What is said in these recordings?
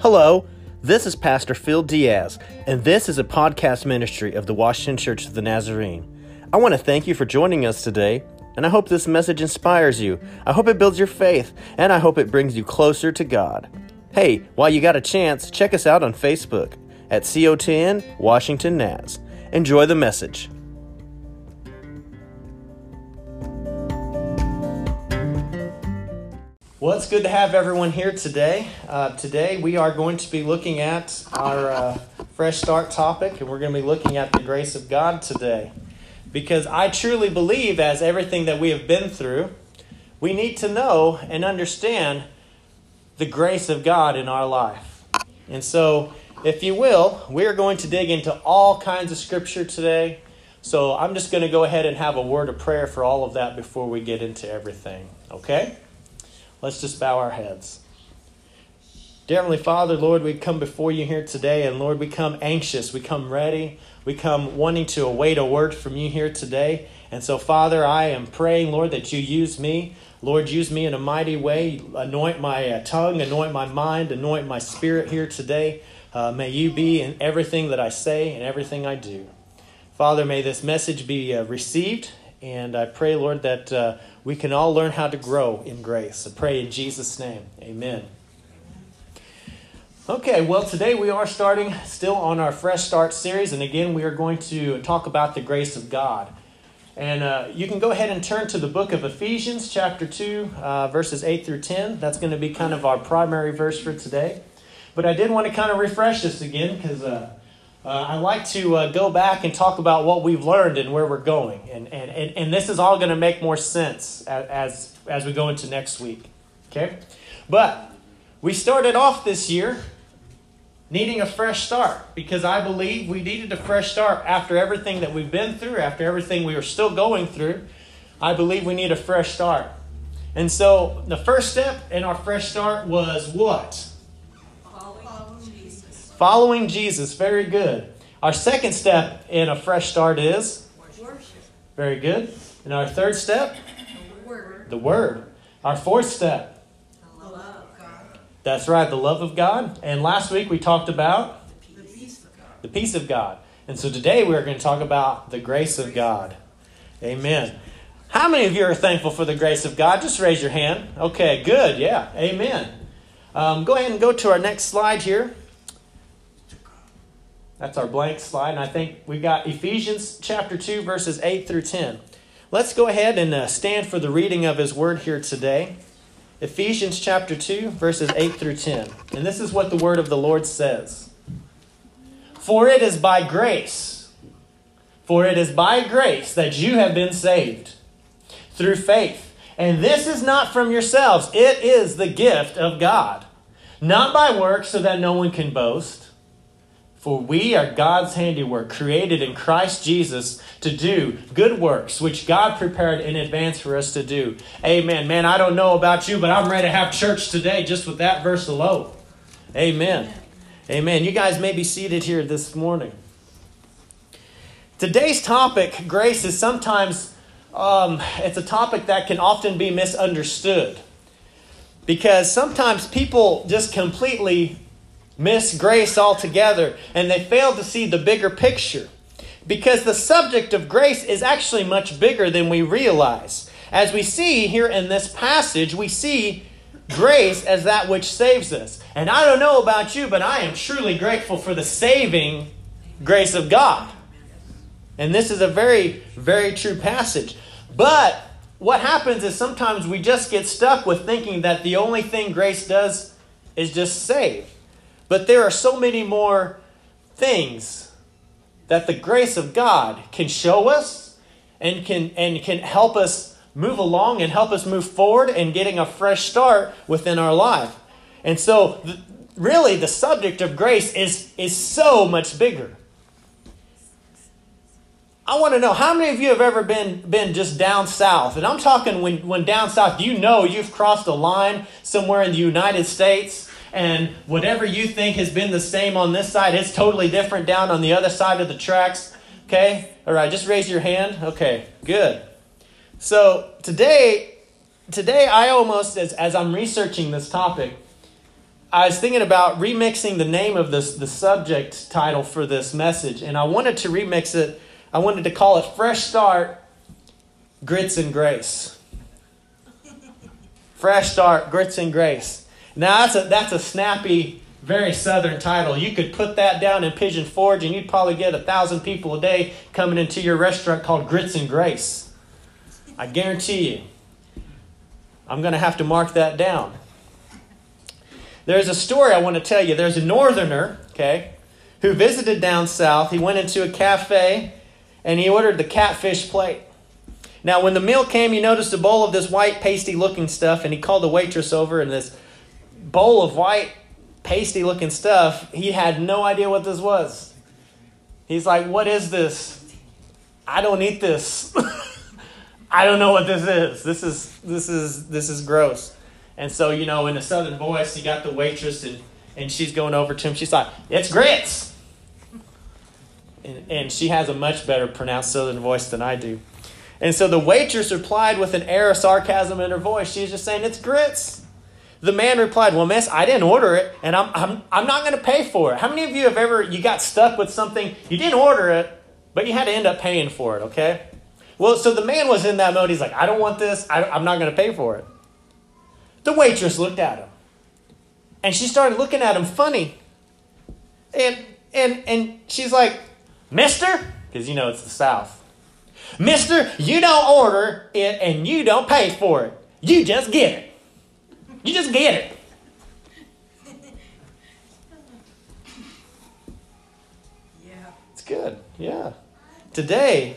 Hello, this is Pastor Phil Diaz, and this is a podcast ministry of the Washington Church of the Nazarene. I want to thank you for joining us today, and I hope this message inspires you. I hope it builds your faith, and I hope it brings you closer to God. Hey, while you got a chance, check us out on Facebook at CO10 Washington Naz. Enjoy the message. Well, it's good to have everyone here today. Uh, today, we are going to be looking at our uh, Fresh Start topic, and we're going to be looking at the grace of God today. Because I truly believe, as everything that we have been through, we need to know and understand the grace of God in our life. And so, if you will, we are going to dig into all kinds of scripture today. So, I'm just going to go ahead and have a word of prayer for all of that before we get into everything. Okay? Let's just bow our heads. Dear Heavenly Father, Lord, we come before you here today, and Lord, we come anxious, we come ready, we come wanting to await a word from you here today. And so, Father, I am praying, Lord, that you use me. Lord, use me in a mighty way. Anoint my uh, tongue, anoint my mind, anoint my spirit here today. Uh, may you be in everything that I say and everything I do. Father, may this message be uh, received, and I pray, Lord, that uh, we can all learn how to grow in grace. I pray in Jesus' name. Amen. Okay, well, today we are starting still on our Fresh Start series, and again, we are going to talk about the grace of God. And uh, you can go ahead and turn to the book of Ephesians, chapter 2, uh, verses 8 through 10. That's going to be kind of our primary verse for today. But I did want to kind of refresh this again because uh, uh, I like to uh, go back and talk about what we've learned and where we're going. And, and, and, and this is all going to make more sense as, as, we go into next week. Okay? But we started off this year needing a fresh start because I believe we needed a fresh start after everything that we've been through, after everything we are still going through. I believe we need a fresh start. And so the first step in our fresh start was what? Following Jesus. Very good. Our second step in a fresh start is Worship. very good. And our third step, The Word. the Word. Our fourth step, The love of God. that's right, the love of God. And last week we talked about The peace of God. the peace of God. And so today we're going to talk about the grace of God. Amen. How many of you are thankful for the grace of God? Just raise your hand. Okay, good. Yeah. Amen. Um, go ahead and go to our next slide here. That's our blank slide. And I think we got Ephesians chapter 2, verses 8 through 10. Let's go ahead and uh, stand for the reading of his word here today. Ephesians chapter 2, verses 8 through 10. And this is what the word of the Lord says. For it is by grace, for it is by grace that you have been saved through faith. And this is not from yourselves, it is the gift of God, not by works, so that no one can boast. For we are God's handiwork, created in Christ Jesus to do good works, which God prepared in advance for us to do. Amen. Man, I don't know about you, but I'm ready to have church today just with that verse alone. Amen. Amen. You guys may be seated here this morning. Today's topic, grace, is sometimes um, it's a topic that can often be misunderstood because sometimes people just completely miss grace altogether and they fail to see the bigger picture because the subject of grace is actually much bigger than we realize. As we see here in this passage, we see grace as that which saves us. And I don't know about you, but I am truly grateful for the saving grace of God. And this is a very, very true passage. But what happens is sometimes we just get stuck with thinking that the only thing grace does is just save. But there are so many more things that the grace of God can show us and can and can help us move along and help us move forward and getting a fresh start within our life. And so really the subject of grace is is so much bigger. I want to know how many of you have ever been been just down south? And I'm talking when when down south, you know you've crossed a line somewhere in the United States and whatever you think has been the same on this side, it's totally different down on the other side of the tracks. Okay? All right, just raise your hand. Okay, good. So today, today I almost, as, as I'm researching this topic, I was thinking about remixing the name of this the subject title for this message, and I wanted to remix it. I wanted to call it Fresh Start, Grits and Grace. Fresh Start, Grits and Grace. Now that's a that's a snappy, very southern title. You could put that down in Pigeon Forge, and you'd probably get a thousand people a day coming into your restaurant called Grits and Grace. I guarantee you. I'm going to have to mark that down. There's a story I want to tell you. There's a northerner, okay, who visited down south. He went into a cafe and he ordered the catfish plate. Now, when the meal came, he noticed a bowl of this white, pasty looking stuff, and he called the waitress over, and this bowl of white, pasty looking stuff, he had no idea what this was. He's like, What is this? I don't eat this. I don't know what this is. This is this is this is gross. And so, you know, in a southern voice, you got the waitress and, and she's going over to him. She's like, It's grits. And, and she has a much better pronounced southern voice than I do. And so the waitress replied with an air of sarcasm in her voice. She's just saying, It's grits. The man replied, Well, miss, I didn't order it, and I'm, I'm, I'm not going to pay for it. How many of you have ever, you got stuck with something, you didn't order it, but you had to end up paying for it, okay? Well, so the man was in that mode. He's like, I don't want this. I, I'm not going to pay for it. The waitress looked at him. And she started looking at him funny. And, and, and she's like, Mister, because you know it's the South. Mister, you don't order it and you don't pay for it. You just get it. You just get it. Yeah. It's good. Yeah. Today,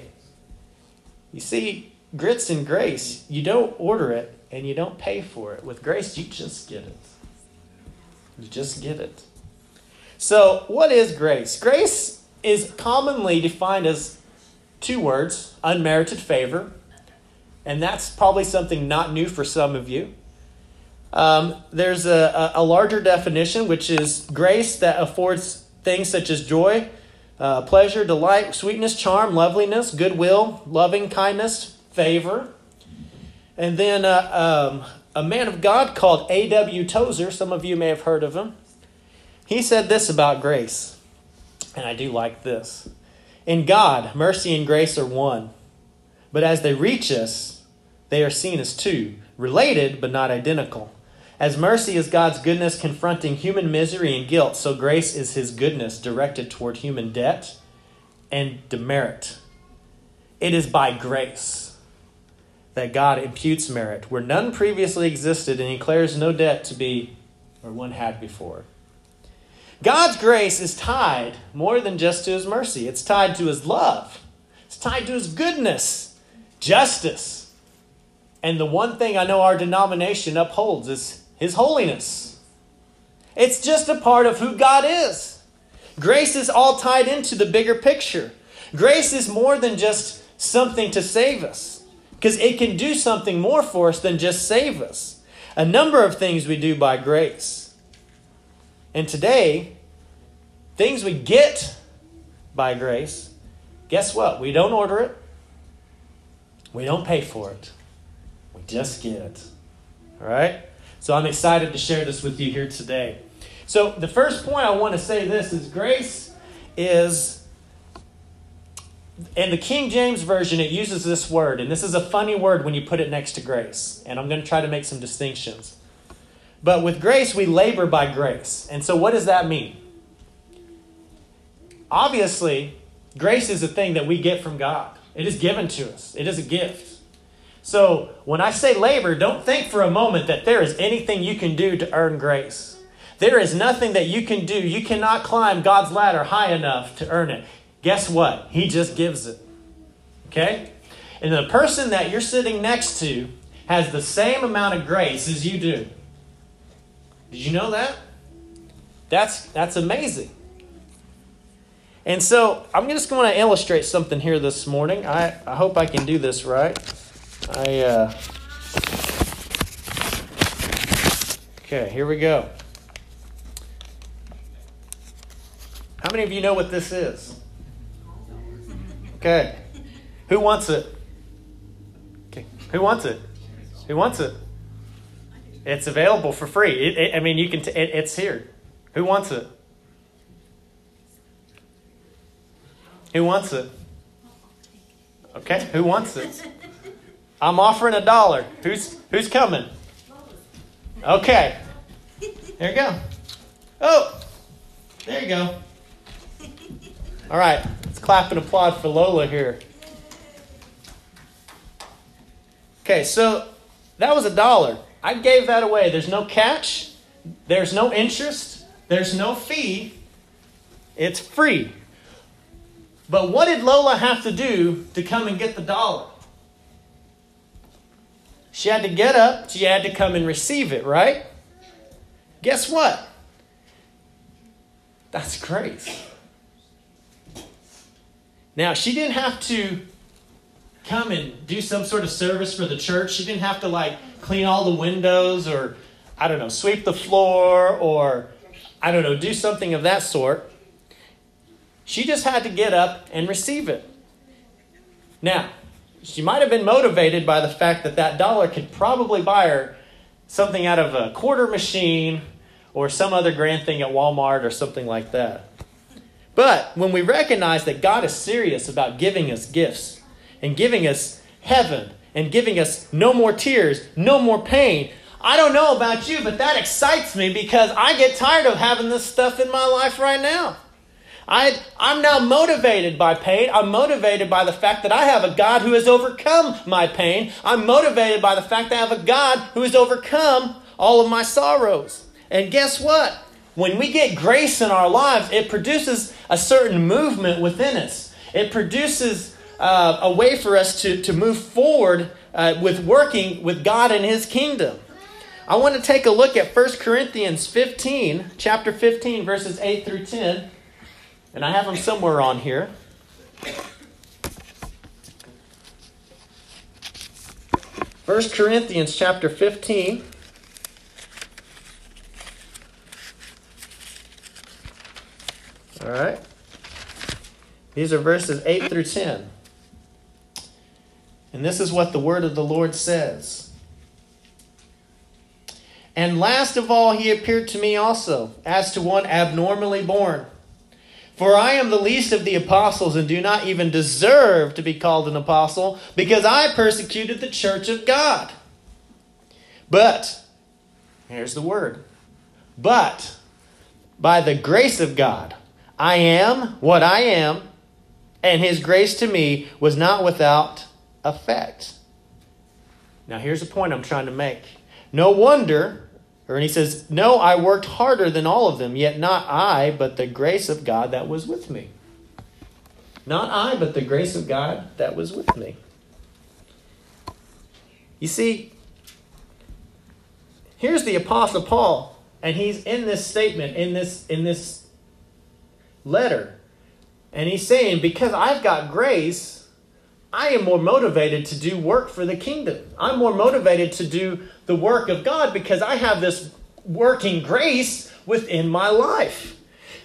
you see, grits and grace, you don't order it and you don't pay for it. With grace, you just get it. You just get it. So, what is grace? Grace is commonly defined as two words unmerited favor. And that's probably something not new for some of you. Um, there's a, a, larger definition, which is grace that affords things such as joy, uh, pleasure, delight, sweetness, charm, loveliness, goodwill, loving kindness, favor. And then uh, um, a man of God called A.W. Tozer, some of you may have heard of him, he said this about grace. And I do like this. In God, mercy and grace are one. But as they reach us, they are seen as two, related but not identical. As mercy is God's goodness confronting human misery and guilt, so grace is his goodness directed toward human debt and demerit. It is by grace that God imputes merit where none previously existed and declares no debt to be where one had before. God's grace is tied more than just to his mercy, it's tied to his love, it's tied to his goodness, justice. And the one thing I know our denomination upholds is his holiness. It's just a part of who God is. Grace is all tied into the bigger picture. Grace is more than just something to save us, because it can do something more for us than just save us. A number of things we do by grace. And today, things we get by grace, guess what? We don't order it, we don't pay for it, we just get it. All right? So I'm excited to share this with you here today. So, the first point I want to say this is grace is, in the King James Version, it uses this word, and this is a funny word when you put it next to grace. And I'm going to try to make some distinctions. But with grace, we labor by grace. And so, what does that mean? Obviously, grace is a thing that we get from God, it is given to us, it is a gift. So, when I say labor, don't think for a moment that there is anything you can do to earn grace. There is nothing that you can do. You cannot climb God's ladder high enough to earn it. Guess what? He just gives it. Okay? And the person that you're sitting next to has the same amount of grace as you do. Did you know that? That's that's amazing. And so I'm just going to illustrate something here this morning. I, I hope I can do this right. I uh, okay, here we go. How many of you know what this is? Okay. Who wants it? Okay. Who wants it? Who wants it? It's available for free. It, it, I mean, you can. T- it, it's here. Who wants it? Who wants it? Okay, who wants it? I'm offering a dollar. Who's who's coming? Okay. There you go. Oh, there you go. All right, let's clap and applaud for Lola here. Okay, so that was a dollar. I gave that away. There's no catch, there's no interest, there's no fee. It's free. But what did Lola have to do to come and get the dollar? She had to get up, she had to come and receive it, right? Guess what? That's grace. Now, she didn't have to come and do some sort of service for the church. She didn't have to like clean all the windows or, I don't know, sweep the floor or, I don't know, do something of that sort. She just had to get up and receive it. Now, she might have been motivated by the fact that that dollar could probably buy her something out of a quarter machine or some other grand thing at Walmart or something like that. But when we recognize that God is serious about giving us gifts and giving us heaven and giving us no more tears, no more pain, I don't know about you, but that excites me because I get tired of having this stuff in my life right now. I, I'm now motivated by pain. I'm motivated by the fact that I have a God who has overcome my pain. I'm motivated by the fact that I have a God who has overcome all of my sorrows. And guess what? When we get grace in our lives, it produces a certain movement within us. It produces uh, a way for us to, to move forward uh, with working with God and His kingdom. I want to take a look at 1 Corinthians 15, chapter 15, verses 8 through 10. And I have them somewhere on here. First Corinthians chapter 15. All right. These are verses 8 through 10. And this is what the word of the Lord says. And last of all, he appeared to me also, as to one abnormally born. For I am the least of the apostles and do not even deserve to be called an apostle, because I persecuted the church of God. But, here's the word, but by the grace of God, I am what I am, and his grace to me was not without effect. Now, here's a point I'm trying to make. No wonder, or and he says, No, I worked harder than all of them, yet not I, but the grace of God that was with me. Not I, but the grace of God that was with me. You see, here's the Apostle Paul, and he's in this statement, in this, in this letter. And he's saying, Because I've got grace, I am more motivated to do work for the kingdom. I'm more motivated to do the work of God because I have this working grace within my life.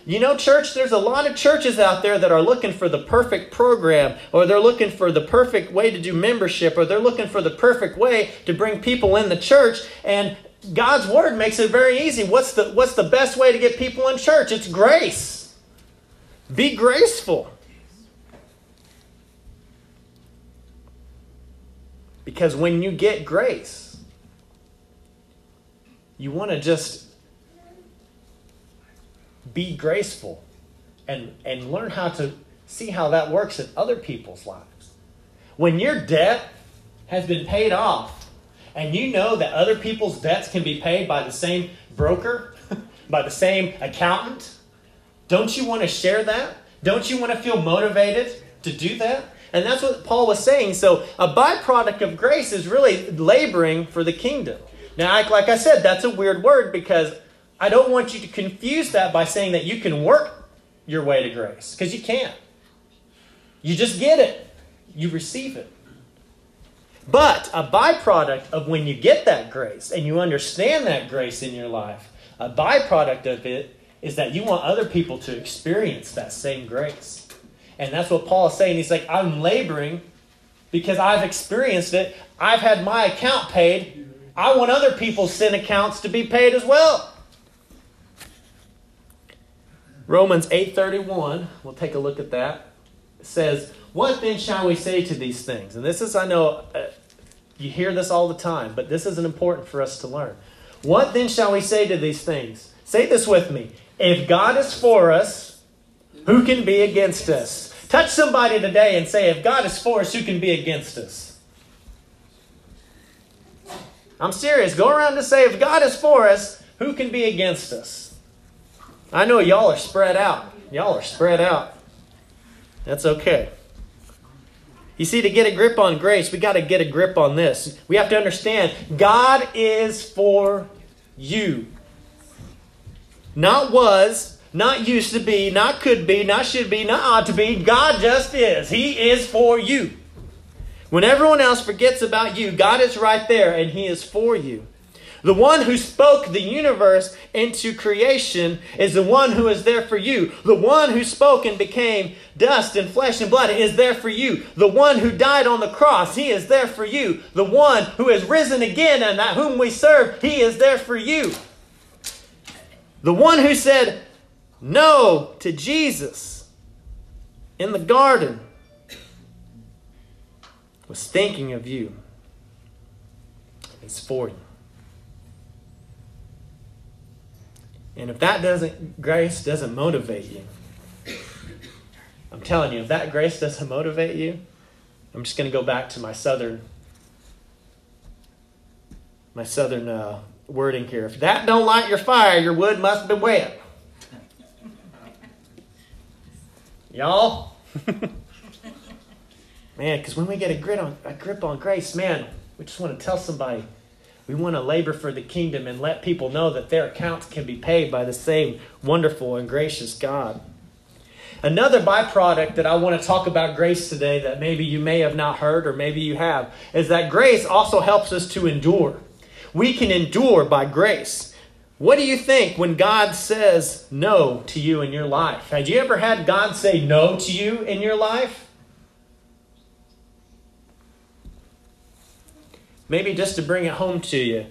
You know, church, there's a lot of churches out there that are looking for the perfect program, or they're looking for the perfect way to do membership, or they're looking for the perfect way to bring people in the church. And God's word makes it very easy. What's the, what's the best way to get people in church? It's grace. Be graceful. Because when you get grace, you want to just be graceful and, and learn how to see how that works in other people's lives. When your debt has been paid off and you know that other people's debts can be paid by the same broker, by the same accountant, don't you want to share that? Don't you want to feel motivated to do that? And that's what Paul was saying. So, a byproduct of grace is really laboring for the kingdom. Now, like I said, that's a weird word because I don't want you to confuse that by saying that you can work your way to grace, because you can't. You just get it, you receive it. But a byproduct of when you get that grace and you understand that grace in your life, a byproduct of it is that you want other people to experience that same grace. And that's what Paul is saying. He's like, I'm laboring because I've experienced it. I've had my account paid. I want other people's sin accounts to be paid as well. Romans 8:31, we'll take a look at that. Says, "What then shall we say to these things?" And this is I know uh, you hear this all the time, but this is important for us to learn. What then shall we say to these things? Say this with me. If God is for us, who can be against us? Touch somebody today and say, if God is for us, who can be against us? I'm serious. Go around and say, if God is for us, who can be against us? I know y'all are spread out. Y'all are spread out. That's okay. You see, to get a grip on grace, we got to get a grip on this. We have to understand God is for you. Not was, not used to be, not could be, not should be, not ought to be. God just is. He is for you. When everyone else forgets about you, God is right there and He is for you. The one who spoke the universe into creation is the one who is there for you. The one who spoke and became dust and flesh and blood is there for you. The one who died on the cross, he is there for you. The one who has risen again and that whom we serve, he is there for you. The one who said no to Jesus in the garden was thinking of you. It's for you. And if that doesn't, grace doesn't motivate you, I'm telling you, if that grace doesn't motivate you, I'm just going to go back to my southern, my southern uh, wording here. If that don't light your fire, your wood must be wet. Y'all? man, because when we get a grip on a grip on grace, man, we just want to tell somebody we want to labor for the kingdom and let people know that their accounts can be paid by the same wonderful and gracious God. Another byproduct that I want to talk about grace today that maybe you may have not heard or maybe you have is that grace also helps us to endure. We can endure by grace. What do you think when God says no to you in your life? Have you ever had God say no to you in your life? Maybe just to bring it home to you.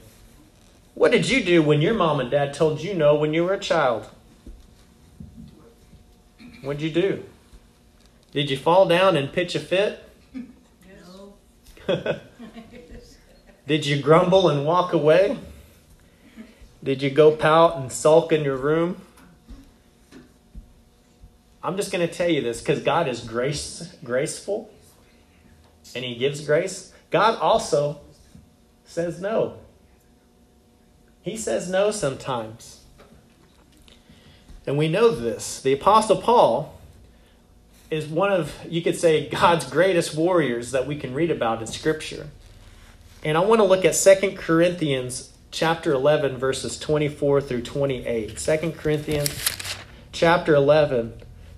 What did you do when your mom and dad told you no when you were a child? What'd you do? Did you fall down and pitch a fit? No. Did you grumble and walk away? Did you go pout and sulk in your room? I'm just going to tell you this because God is grace, graceful and He gives grace. God also says no. He says no sometimes. And we know this. The Apostle Paul is one of, you could say, God's greatest warriors that we can read about in Scripture. And I want to look at 2 Corinthians chapter 11, verses 24 through 28. 2 Corinthians chapter 11,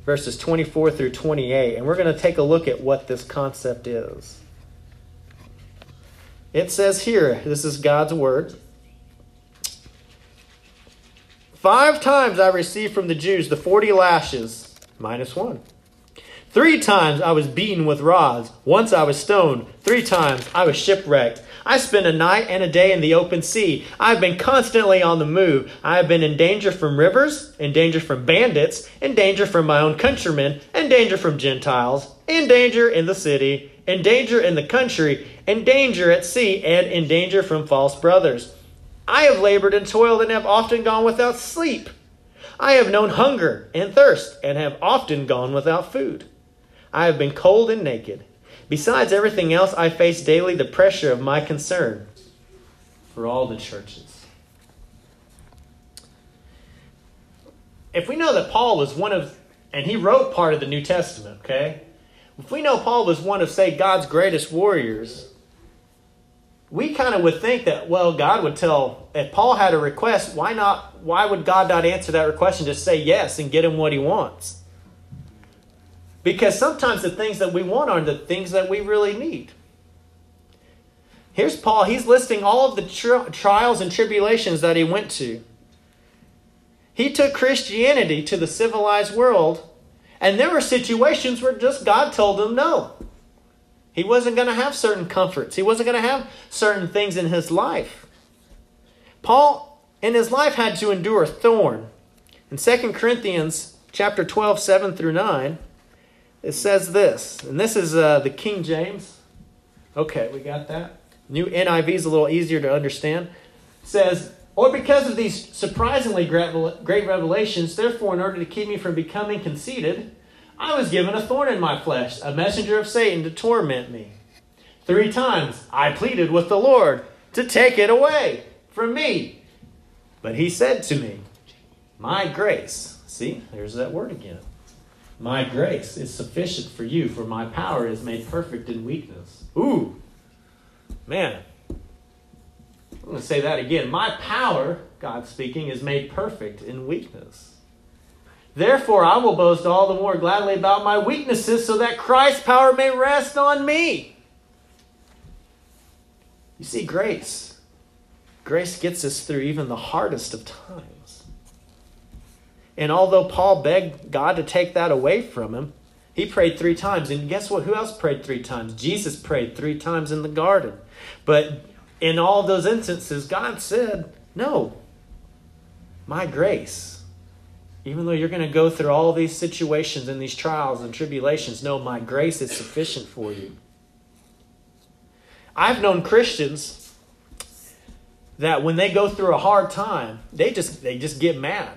verses 24 through 28. And we're going to take a look at what this concept is. It says here, this is God's word. Five times I received from the Jews the 40 lashes, minus one. Three times I was beaten with rods. Once I was stoned. Three times I was shipwrecked. I spent a night and a day in the open sea. I have been constantly on the move. I have been in danger from rivers, in danger from bandits, in danger from my own countrymen, in danger from Gentiles, in danger in the city, in danger in the country, in danger at sea, and in danger from false brothers. I have labored and toiled and have often gone without sleep. I have known hunger and thirst and have often gone without food. I have been cold and naked. Besides everything else, I face daily the pressure of my concern for all the churches. If we know that Paul was one of, and he wrote part of the New Testament, okay? If we know Paul was one of, say, God's greatest warriors, we kind of would think that, well, God would tell, if Paul had a request, why not, why would God not answer that request and just say yes and get him what he wants? Because sometimes the things that we want aren't the things that we really need. Here's Paul. He's listing all of the tri- trials and tribulations that he went to. He took Christianity to the civilized world, and there were situations where just God told him no. He wasn't going to have certain comforts, he wasn't going to have certain things in his life. Paul in his life had to endure thorn. In 2 Corinthians chapter 12, 7 through 9, it says this, and this is uh, the King James. Okay, we got that. New NIV is a little easier to understand. It says, or because of these surprisingly great revelations, therefore, in order to keep me from becoming conceited, I was given a thorn in my flesh, a messenger of Satan to torment me. Three times I pleaded with the Lord to take it away from me. But he said to me, My grace, see, there's that word again. My grace is sufficient for you, for my power is made perfect in weakness. Ooh, man, I'm going to say that again. My power, God speaking, is made perfect in weakness. Therefore, I will boast all the more gladly about my weaknesses so that Christ's power may rest on me. You see, grace. Grace gets us through even the hardest of times. And although Paul begged God to take that away from him, he prayed three times. And guess what? Who else prayed three times? Jesus prayed three times in the garden. But in all those instances, God said, No, my grace. Even though you're going to go through all these situations and these trials and tribulations, no, my grace is sufficient for you. I've known Christians that when they go through a hard time, they just they just get mad.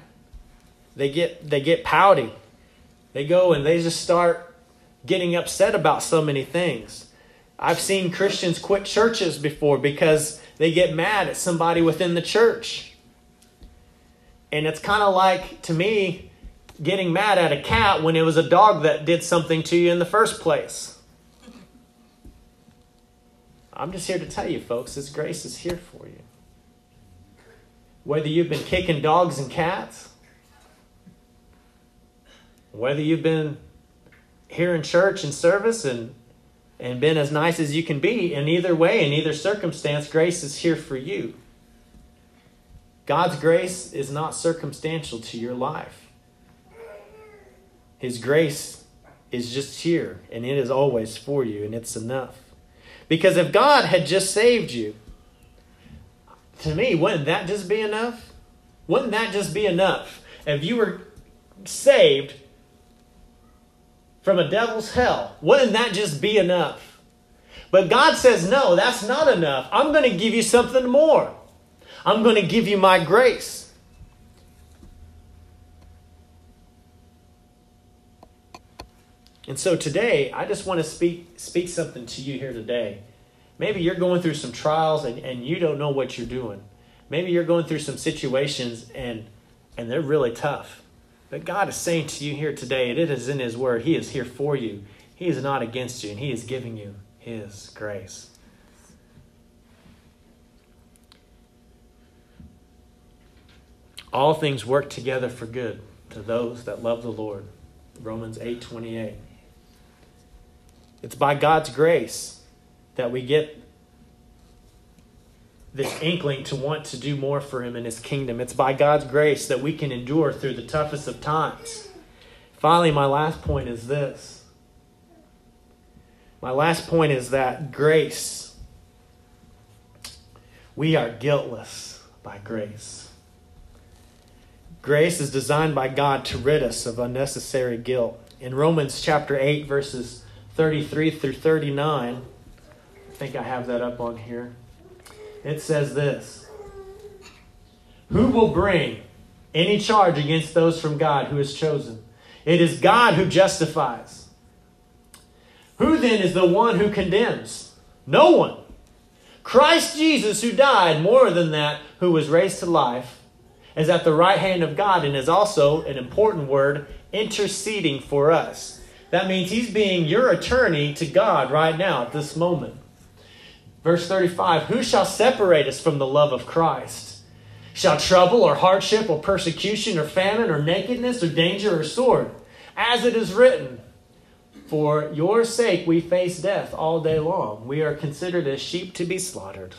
They get they get pouty. They go and they just start getting upset about so many things. I've seen Christians quit churches before because they get mad at somebody within the church. And it's kind of like, to me, getting mad at a cat when it was a dog that did something to you in the first place. I'm just here to tell you, folks, this grace is here for you. Whether you've been kicking dogs and cats, whether you've been here in church and service and and been as nice as you can be. In either way, in either circumstance, grace is here for you. God's grace is not circumstantial to your life. His grace is just here, and it is always for you, and it's enough. Because if God had just saved you, to me, wouldn't that just be enough? Wouldn't that just be enough? If you were saved from a devil's hell. Wouldn't that just be enough? But God says, no, that's not enough. I'm going to give you something more. I'm going to give you my grace. And so today, I just want to speak, speak something to you here today. Maybe you're going through some trials and, and you don't know what you're doing. Maybe you're going through some situations and, and they're really tough. But God is saying to you here today, and it is in His Word, He is here for you. He is not against you, and He is giving you His grace. All things work together for good to those that love the Lord. Romans 8 28. It's by God's grace that we get this inkling to want to do more for Him in His kingdom. It's by God's grace that we can endure through the toughest of times. Finally, my last point is this. My last point is that grace, we are guiltless by grace. Grace is designed by God to rid us of unnecessary guilt. In Romans chapter 8, verses 33 through 39, I think I have that up on here it says this Who will bring any charge against those from God who is chosen? It is God who justifies. Who then is the one who condemns? No one. Christ Jesus, who died, more than that, who was raised to life, is at the right hand of God and is also, an important word, interceding for us. That means he's being your attorney to God right now at this moment. Verse 35 Who shall separate us from the love of Christ? Shall trouble or hardship or persecution or famine or nakedness or danger or sword? As it is written, For your sake we face death all day long. We are considered as sheep to be slaughtered.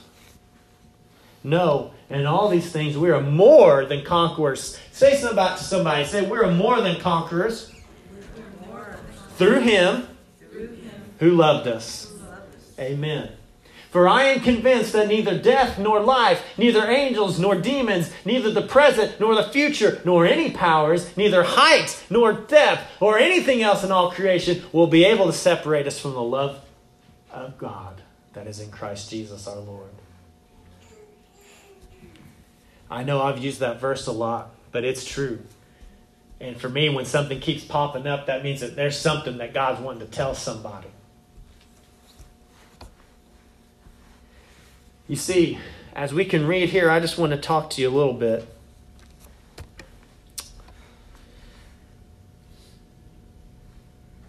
No, in all these things we are more than conquerors. Say something about to somebody. Say, we're more than conquerors through him who loved us. Amen. For I am convinced that neither death nor life, neither angels nor demons, neither the present nor the future, nor any powers, neither height nor depth, or anything else in all creation will be able to separate us from the love of God that is in Christ Jesus our Lord. I know I've used that verse a lot, but it's true. And for me, when something keeps popping up, that means that there's something that God's wanting to tell somebody. You see, as we can read here, I just want to talk to you a little bit.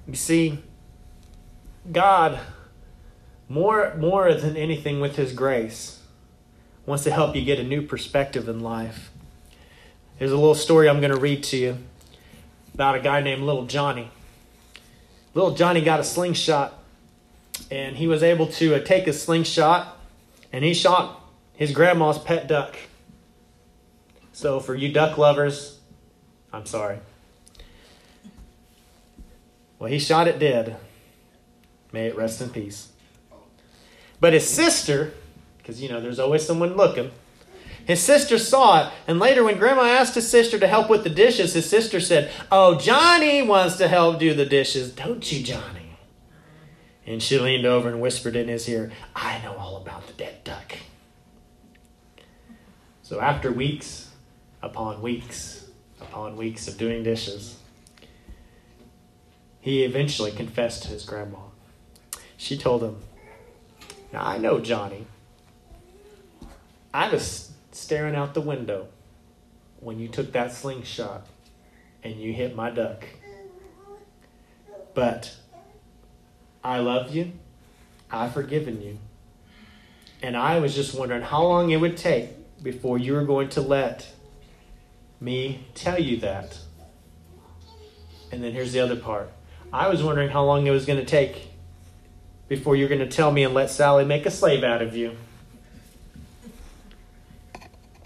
You see, God, more, more than anything with His grace, wants to help you get a new perspective in life. Here's a little story I'm going to read to you about a guy named Little Johnny. Little Johnny got a slingshot, and he was able to uh, take his slingshot and he shot his grandma's pet duck. So, for you duck lovers, I'm sorry. Well, he shot it dead. May it rest in peace. But his sister, because you know there's always someone looking, his sister saw it, and later when Grandma asked his sister to help with the dishes, his sister said, Oh, Johnny wants to help do the dishes, don't you, Johnny? And she leaned over and whispered in his ear, I know all about the dead duck. So after weeks upon weeks upon weeks of doing dishes, he eventually confessed to his grandma. She told him, Now I know, Johnny. I was staring out the window when you took that slingshot and you hit my duck. But I love you. I've forgiven you. And I was just wondering how long it would take before you were going to let me tell you that. And then here's the other part. I was wondering how long it was going to take before you're going to tell me and let Sally make a slave out of you.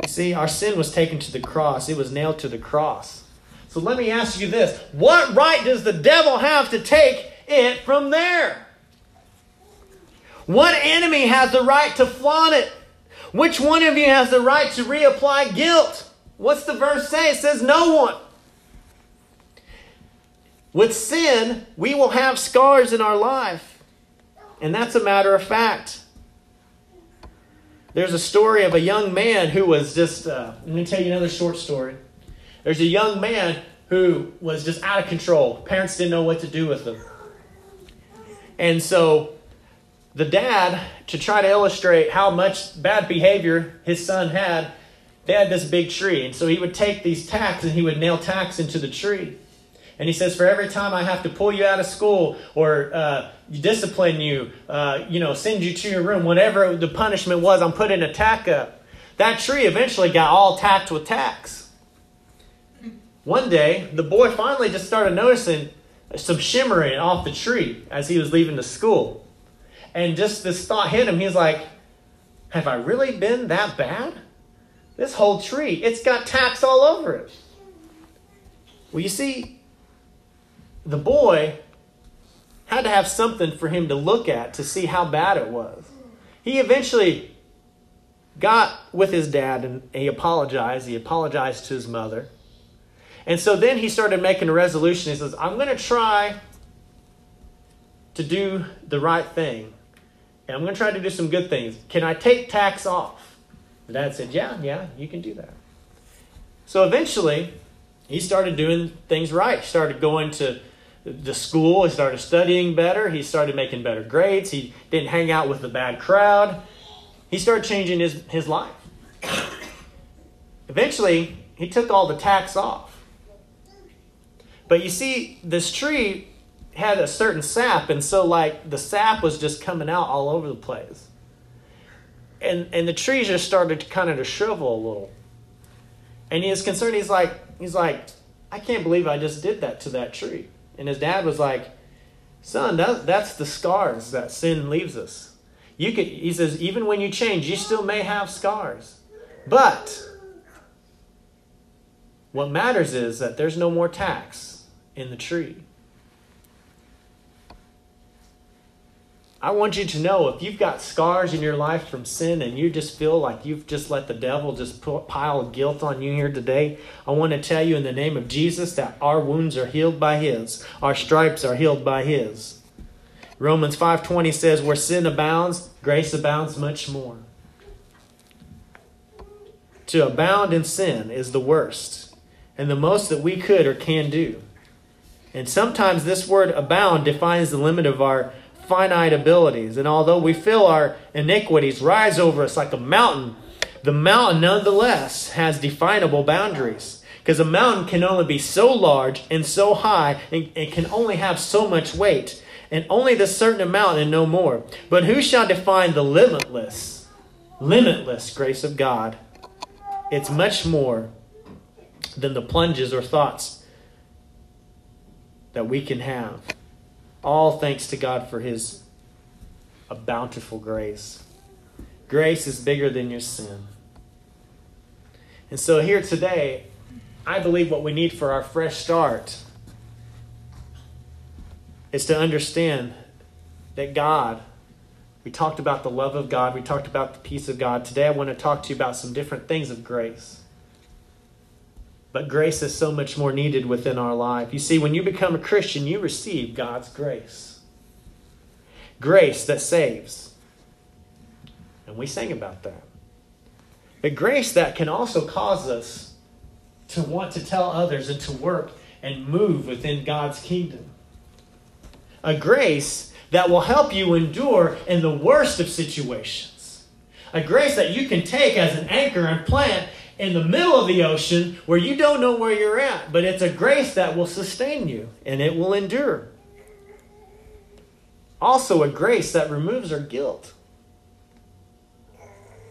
You see, our sin was taken to the cross, it was nailed to the cross. So let me ask you this what right does the devil have to take it from there? What enemy has the right to flaunt it? Which one of you has the right to reapply guilt? What's the verse say? It says, No one. With sin, we will have scars in our life. And that's a matter of fact. There's a story of a young man who was just, uh, let me tell you another short story. There's a young man who was just out of control. Parents didn't know what to do with him. And so the dad, to try to illustrate how much bad behavior his son had, they had this big tree. And so he would take these tacks and he would nail tacks into the tree. And he says, For every time I have to pull you out of school or uh, discipline you, uh, you know, send you to your room, whatever the punishment was, I'm putting a tack up. That tree eventually got all tacked with tacks. One day, the boy finally just started noticing some shimmering off the tree as he was leaving the school. And just this thought hit him. He's like, Have I really been that bad? This whole tree, it's got tacks all over it. Well, you see, the boy had to have something for him to look at to see how bad it was. He eventually got with his dad and he apologized. He apologized to his mother. And so then he started making a resolution. He says, I'm going to try to do the right thing. And I'm going to try to do some good things. Can I take tacks off? The dad said, Yeah, yeah, you can do that. So eventually, he started doing things right. He started going to the school. He started studying better. He started making better grades. He didn't hang out with the bad crowd. He started changing his, his life. Eventually, he took all the tacks off. But you see, this tree had a certain sap, and so like the sap was just coming out all over the place. And and the tree just started to kind of to shrivel a little. And he was concerned, he's like, he's like, I can't believe I just did that to that tree. And his dad was like, Son, that, that's the scars that sin leaves us. You could, he says, even when you change, you still may have scars. But what matters is that there's no more tacks in the tree. I want you to know if you've got scars in your life from sin and you just feel like you've just let the devil just pile guilt on you here today, I want to tell you in the name of Jesus that our wounds are healed by his. Our stripes are healed by his. Romans 5:20 says where sin abounds, grace abounds much more. To abound in sin is the worst and the most that we could or can do. And sometimes this word abound defines the limit of our finite abilities. And although we feel our iniquities rise over us like a mountain, the mountain nonetheless has definable boundaries. Because a mountain can only be so large and so high and, and can only have so much weight, and only the certain amount and no more. But who shall define the limitless, limitless grace of God? It's much more than the plunges or thoughts that we can have. All thanks to God for His a bountiful grace. Grace is bigger than your sin. And so, here today, I believe what we need for our fresh start is to understand that God, we talked about the love of God, we talked about the peace of God. Today, I want to talk to you about some different things of grace. But grace is so much more needed within our life. You see, when you become a Christian, you receive God's grace. Grace that saves. And we sang about that. But grace that can also cause us to want to tell others and to work and move within God's kingdom. A grace that will help you endure in the worst of situations. A grace that you can take as an anchor and plant in the middle of the ocean where you don't know where you're at, but it's a grace that will sustain you and it will endure. Also, a grace that removes our guilt.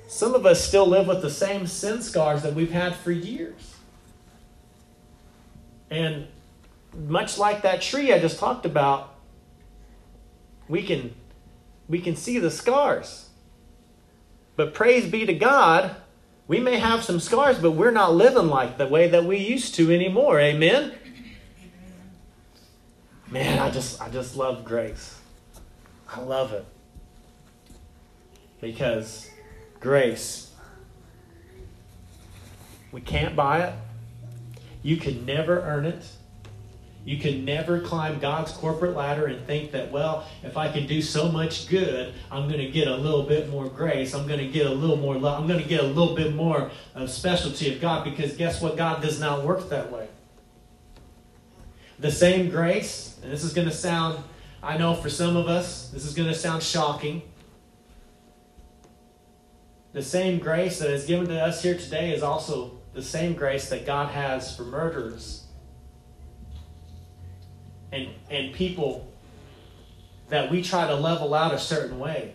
Some of us still live with the same sin scars that we've had for years. And much like that tree I just talked about, we can we can see the scars. But praise be to God we may have some scars, but we're not living like the way that we used to anymore. Amen. Man, I just I just love grace. I love it. Because grace we can't buy it. You can never earn it. You can never climb God's corporate ladder and think that, well, if I can do so much good, I'm going to get a little bit more grace. I'm going to get a little more love. I'm going to get a little bit more of specialty of God because guess what? God does not work that way. The same grace, and this is going to sound, I know for some of us, this is going to sound shocking. The same grace that is given to us here today is also the same grace that God has for murderers and, and people that we try to level out a certain way.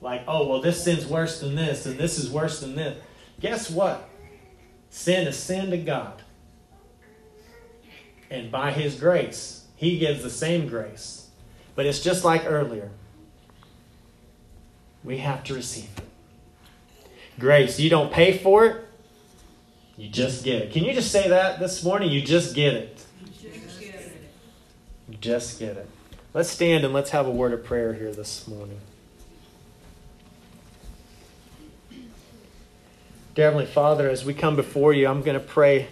Like, oh, well, this sin's worse than this, and this is worse than this. Guess what? Sin is sin to God. And by His grace, He gives the same grace. But it's just like earlier. We have to receive it. Grace, you don't pay for it, you just get it. Can you just say that this morning? You just get it. Just get it. Let's stand and let's have a word of prayer here this morning. Dear Heavenly Father, as we come before you, I'm going to pray,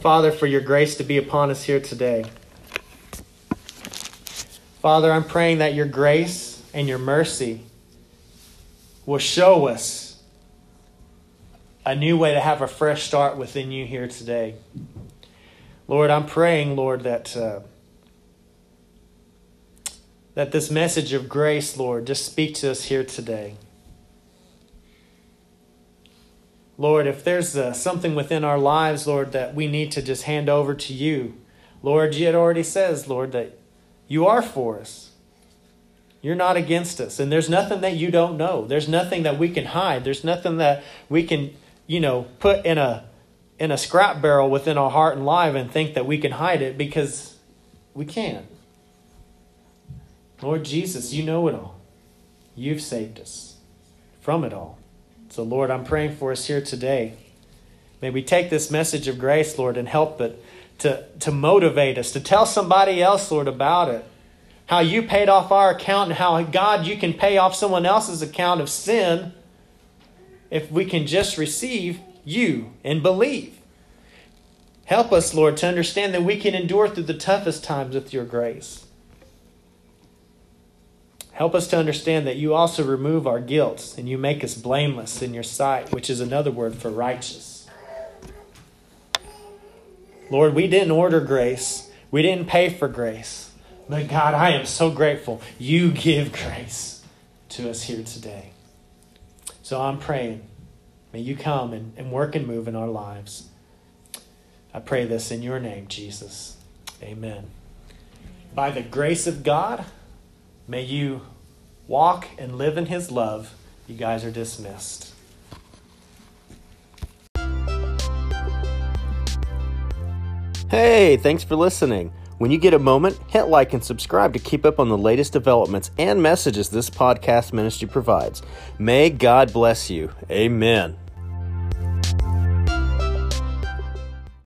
Father, for your grace to be upon us here today. Father, I'm praying that your grace and your mercy will show us a new way to have a fresh start within you here today. Lord, I'm praying, Lord, that. Uh, that this message of grace, Lord, just speak to us here today. Lord, if there's uh, something within our lives, Lord, that we need to just hand over to you, Lord, it already says, Lord, that you are for us. You're not against us. And there's nothing that you don't know. There's nothing that we can hide. There's nothing that we can, you know, put in a in a scrap barrel within our heart and life and think that we can hide it because we can't. Lord Jesus, you know it all. You've saved us from it all. So, Lord, I'm praying for us here today. May we take this message of grace, Lord, and help it to, to motivate us, to tell somebody else, Lord, about it. how you paid off our account and how, God, you can pay off someone else's account of sin if we can just receive you and believe. Help us, Lord, to understand that we can endure through the toughest times with your grace. Help us to understand that you also remove our guilt and you make us blameless in your sight, which is another word for righteous. Lord, we didn't order grace, we didn't pay for grace. But God, I am so grateful you give grace to us here today. So I'm praying, may you come and, and work and move in our lives. I pray this in your name, Jesus. Amen. By the grace of God, may you walk and live in his love. You guys are dismissed. Hey, thanks for listening. When you get a moment, hit like and subscribe to keep up on the latest developments and messages this podcast ministry provides. May God bless you. Amen.